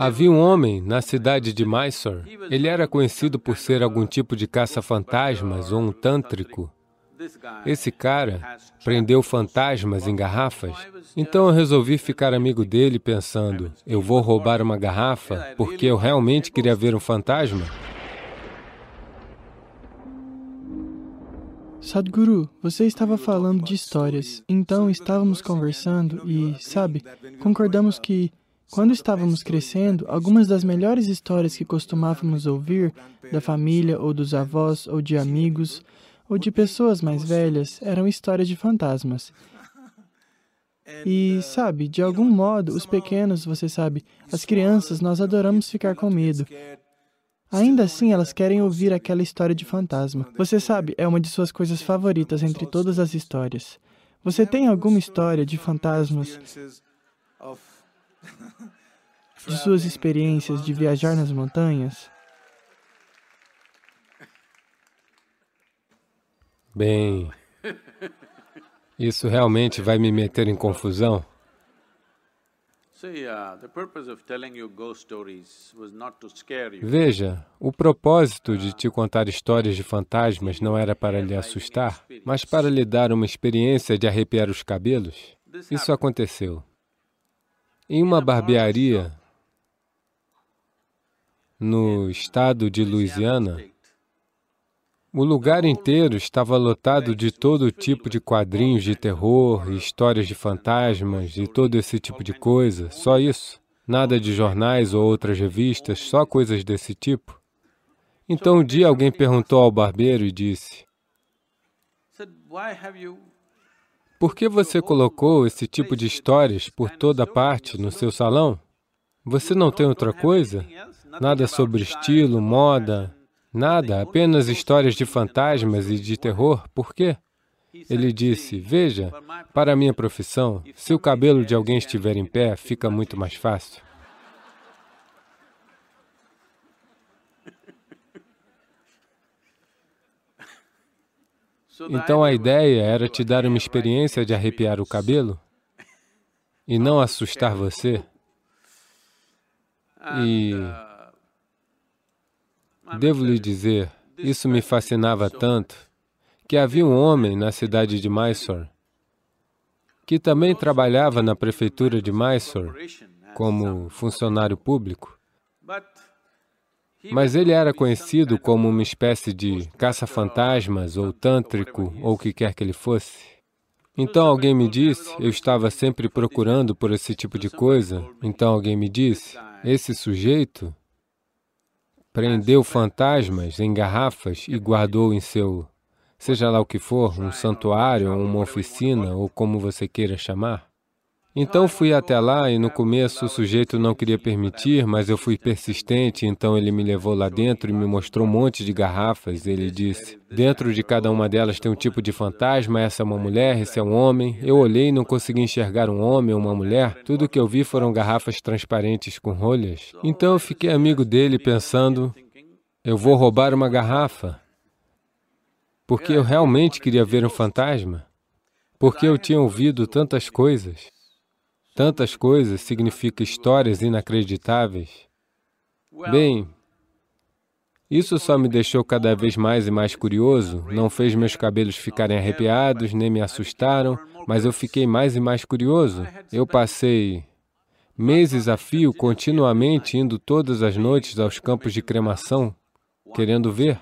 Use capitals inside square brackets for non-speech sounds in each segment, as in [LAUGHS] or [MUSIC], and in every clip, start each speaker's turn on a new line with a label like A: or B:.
A: Havia um homem na cidade de Mysore. Ele era conhecido por ser algum tipo de caça-fantasmas ou um tântrico. Esse cara prendeu fantasmas em garrafas. Então eu resolvi ficar amigo dele pensando, eu vou roubar uma garrafa porque eu realmente queria ver um fantasma?
B: Sadhguru, você estava falando de histórias, então estávamos conversando e, sabe, concordamos que, quando estávamos crescendo, algumas das melhores histórias que costumávamos ouvir, da família ou dos avós ou de amigos, ou de pessoas mais velhas, eram histórias de fantasmas. E, sabe, de algum modo, os pequenos, você sabe, as crianças, nós adoramos ficar com medo. Ainda assim, elas querem ouvir aquela história de fantasma. Você sabe, é uma de suas coisas favoritas entre todas as histórias. Você tem alguma história de fantasmas? [LAUGHS] De suas experiências de viajar nas montanhas?
A: Bem, isso realmente vai me meter em confusão? Veja, o propósito de te contar histórias de fantasmas não era para lhe assustar, mas para lhe dar uma experiência de arrepiar os cabelos. Isso aconteceu. Em uma barbearia no estado de Louisiana, o lugar inteiro estava lotado de todo tipo de quadrinhos de terror, histórias de fantasmas e todo esse tipo de coisa, só isso. Nada de jornais ou outras revistas, só coisas desse tipo. Então um dia alguém perguntou ao barbeiro e disse, por que você colocou esse tipo de histórias por toda parte no seu salão? Você não tem outra coisa? Nada sobre estilo, moda, Nada, apenas histórias de fantasmas e de terror. Por quê? Ele disse, veja, para minha profissão, se o cabelo de alguém estiver em pé, fica muito mais fácil. Então a ideia era te dar uma experiência de arrepiar o cabelo e não assustar você. [LAUGHS] E Devo lhe dizer, isso me fascinava tanto, que havia um homem na cidade de Mysore que também trabalhava na prefeitura de Mysore como funcionário público, mas ele era conhecido como uma espécie de caça-fantasmas ou tântrico ou o que quer que ele fosse. Então alguém me disse, eu estava sempre procurando por esse tipo de coisa, então alguém me disse, esse sujeito prendeu fantasmas em garrafas e guardou em seu, seja lá o que for, um santuário, uma oficina ou como você queira chamar. Então fui até lá e no começo o sujeito não queria permitir, mas eu fui persistente, então ele me levou lá dentro e me mostrou um monte de garrafas. Ele disse, dentro de cada uma delas tem um tipo de fantasma, essa é uma mulher, esse é um homem. Eu olhei e não consegui enxergar um homem ou uma mulher. Tudo que eu vi foram garrafas transparentes com rolhas. Então eu fiquei amigo dele pensando, eu vou roubar uma garrafa. Porque eu realmente queria ver um fantasma. Porque eu tinha ouvido tantas coisas. Tantas coisas significa histórias inacreditáveis. Bem, isso só me deixou cada vez mais e mais curioso, não fez meus cabelos ficarem arrepiados, nem me assustaram, mas eu fiquei mais e mais curioso. Eu passei meses a fio, continuamente indo todas as noites aos campos de cremação, querendo ver.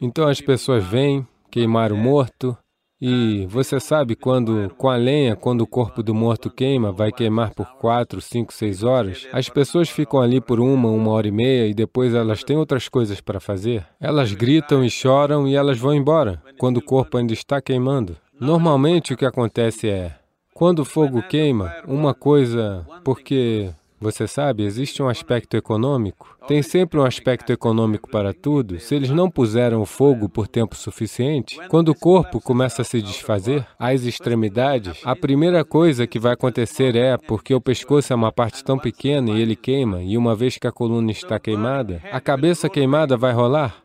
A: Então as pessoas vêm, queimar o morto, e você sabe quando, com a lenha, quando o corpo do morto queima, vai queimar por quatro, cinco, seis horas, as pessoas ficam ali por uma, uma hora e meia e depois elas têm outras coisas para fazer. Elas gritam e choram e elas vão embora, quando o corpo ainda está queimando. Normalmente o que acontece é, quando o fogo queima, uma coisa, porque você sabe, existe um aspecto econômico. Tem sempre um aspecto econômico para tudo. Se eles não puseram o fogo por tempo suficiente, quando o corpo começa a se desfazer, as extremidades, a primeira coisa que vai acontecer é, porque o pescoço é uma parte tão pequena e ele queima, e uma vez que a coluna está queimada, a cabeça queimada vai rolar.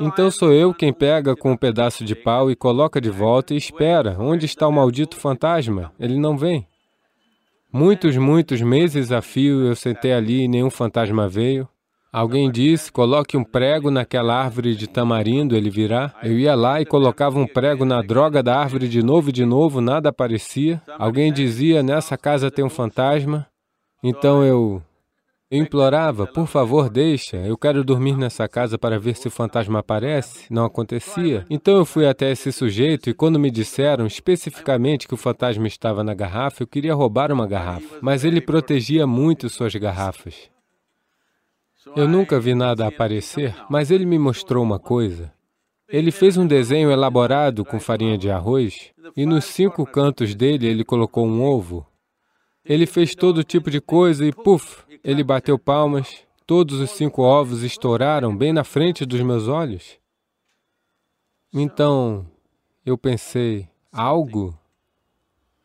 A: Então sou eu quem pega com um pedaço de pau e coloca de volta e espera. Onde está o maldito fantasma? Ele não vem. Muitos, muitos meses a fio eu sentei ali e nenhum fantasma veio. Alguém disse, coloque um prego naquela árvore de tamarindo, ele virá. Eu ia lá e colocava um prego na droga da árvore de novo e de novo, nada aparecia. Alguém dizia, nessa casa tem um fantasma. Então eu eu implorava, por favor, deixa, eu quero dormir nessa casa para ver se o fantasma aparece. Não acontecia. Então eu fui até esse sujeito e quando me disseram especificamente que o fantasma estava na garrafa, eu queria roubar uma garrafa. Mas ele protegia muito suas garrafas. Eu nunca vi nada aparecer, mas ele me mostrou uma coisa. Ele fez um desenho elaborado com farinha de arroz e nos cinco cantos dele ele colocou um ovo. Ele fez todo tipo de coisa e, puf, ele bateu palmas. Todos os cinco ovos estouraram bem na frente dos meus olhos. Então, eu pensei, algo?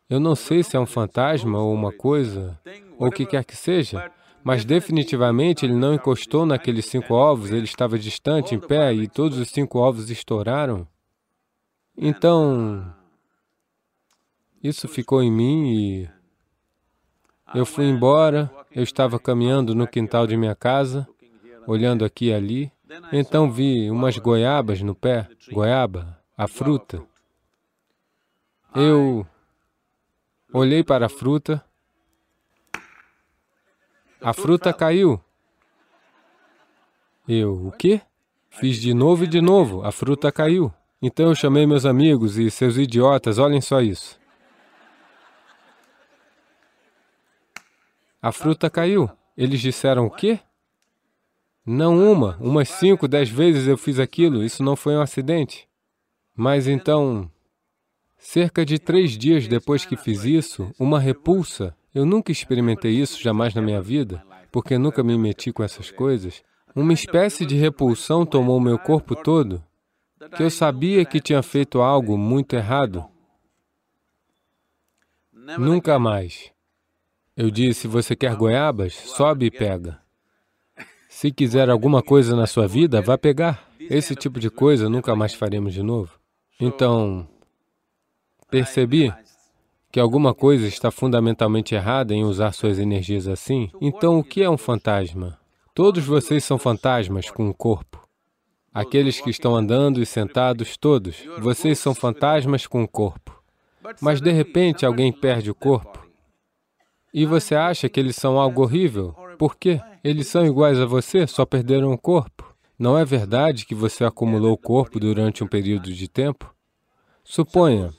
A: Eu não sei se é um fantasma ou uma coisa, ou o que quer que seja, mas definitivamente ele não encostou naqueles cinco ovos, ele estava distante, em pé, e todos os cinco ovos estouraram. Então, isso ficou em mim e eu fui embora, eu estava caminhando no quintal de minha casa, olhando aqui e ali, então vi umas goiabas no pé, goiaba, a fruta. Eu olhei para a fruta, a fruta caiu. Eu, o quê? Fiz de novo e de novo, a fruta caiu. Então eu chamei meus amigos e seus idiotas, olhem só isso. A fruta caiu. Eles disseram o quê? Não uma, umas cinco, dez vezes eu fiz aquilo, isso não foi um acidente. Mas então, cerca de três dias depois que fiz isso, uma repulsa, eu nunca experimentei isso jamais na minha vida, porque nunca me meti com essas coisas, uma espécie de repulsão tomou meu corpo todo, que eu sabia que tinha feito algo muito errado. Nunca mais. Eu disse, você quer goiabas? Sobe e pega. Se quiser alguma coisa na sua vida, vá pegar. Esse tipo de coisa nunca mais faremos de novo. Então, percebi que alguma coisa está fundamentalmente errada em usar suas energias assim. Então, o que é um fantasma? Todos vocês são fantasmas com um corpo. Aqueles que estão andando e sentados, todos, vocês são fantasmas com um corpo. Mas, de repente, alguém perde o corpo e você acha que eles são algo horrível? Por quê? Eles são iguais a você, só perderam o corpo. Não é verdade que você acumulou o corpo durante um período de tempo? Suponha,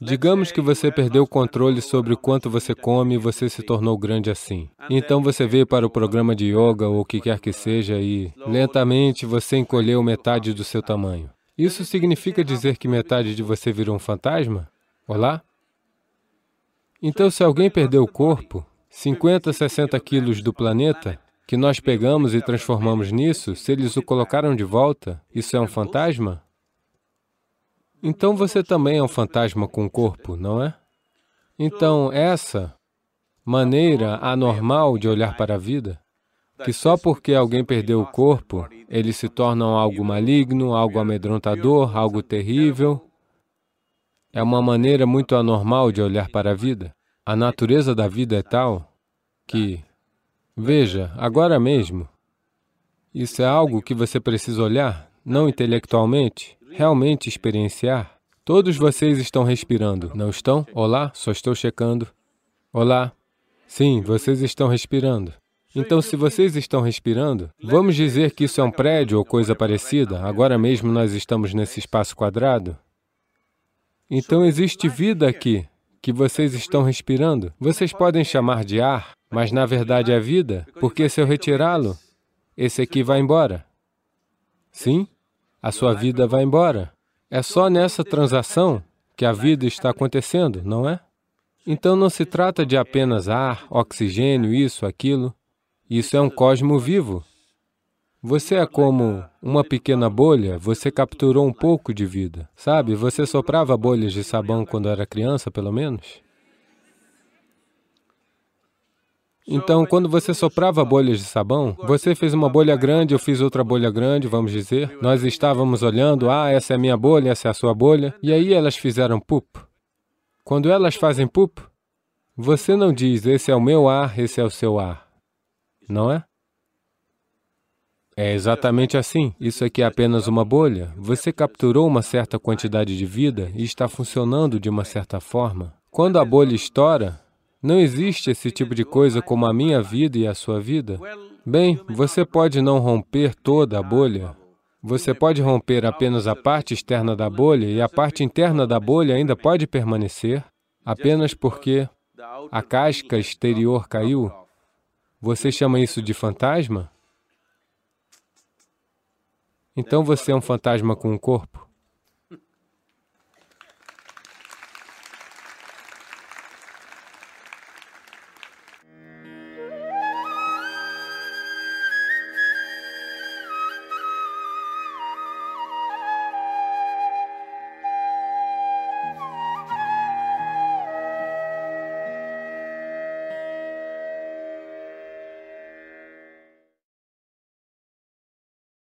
A: digamos que você perdeu o controle sobre o quanto você come e você se tornou grande assim. Então você veio para o programa de yoga ou o que quer que seja e, lentamente, você encolheu metade do seu tamanho. Isso significa dizer que metade de você virou um fantasma? Olá? Então, se alguém perdeu o corpo, 50, 60 quilos do planeta, que nós pegamos e transformamos nisso, se eles o colocaram de volta, isso é um fantasma? Então você também é um fantasma com corpo, não é? Então, essa maneira anormal de olhar para a vida, que só porque alguém perdeu o corpo, eles se tornam algo maligno, algo amedrontador, algo terrível, é uma maneira muito anormal de olhar para a vida. A natureza da vida é tal que, veja, agora mesmo, isso é algo que você precisa olhar, não intelectualmente, realmente experienciar. Todos vocês estão respirando, não estão? Olá, só estou checando. Olá. Sim, vocês estão respirando. Então, se vocês estão respirando, vamos dizer que isso é um prédio ou coisa parecida, agora mesmo nós estamos nesse espaço quadrado, então existe vida aqui, que vocês estão respirando. Vocês podem chamar de ar, mas na verdade é vida, porque se eu retirá-lo, esse aqui vai embora. Sim, a sua vida vai embora. É só nessa transação que a vida está acontecendo, não é? Então não se trata de apenas ar, oxigênio, isso, aquilo. Isso é um cosmo vivo. Você é como uma pequena bolha, você capturou um pouco de vida. Sabe, você soprava bolhas de sabão quando era criança, pelo menos? Então, quando você soprava bolhas de sabão, você fez uma bolha grande, eu fiz outra bolha grande, vamos dizer. Nós estávamos olhando, ah, essa é minha bolha, essa é a sua bolha, e aí elas fizeram pup. Quando elas fazem pup, Você não diz, esse é o meu ar, esse é o seu ar. Não é? É exatamente assim. Isso aqui é apenas uma bolha. Você capturou uma certa quantidade de vida e está funcionando de uma certa forma. Quando a bolha estoura, não existe esse tipo de coisa como a minha vida e a sua vida. Bem, você pode não romper toda a bolha. Você pode romper apenas a parte externa da bolha e a parte interna da bolha ainda pode permanecer, apenas porque a casca exterior caiu. Você chama isso de fantasma? Então você é um fantasma com um corpo?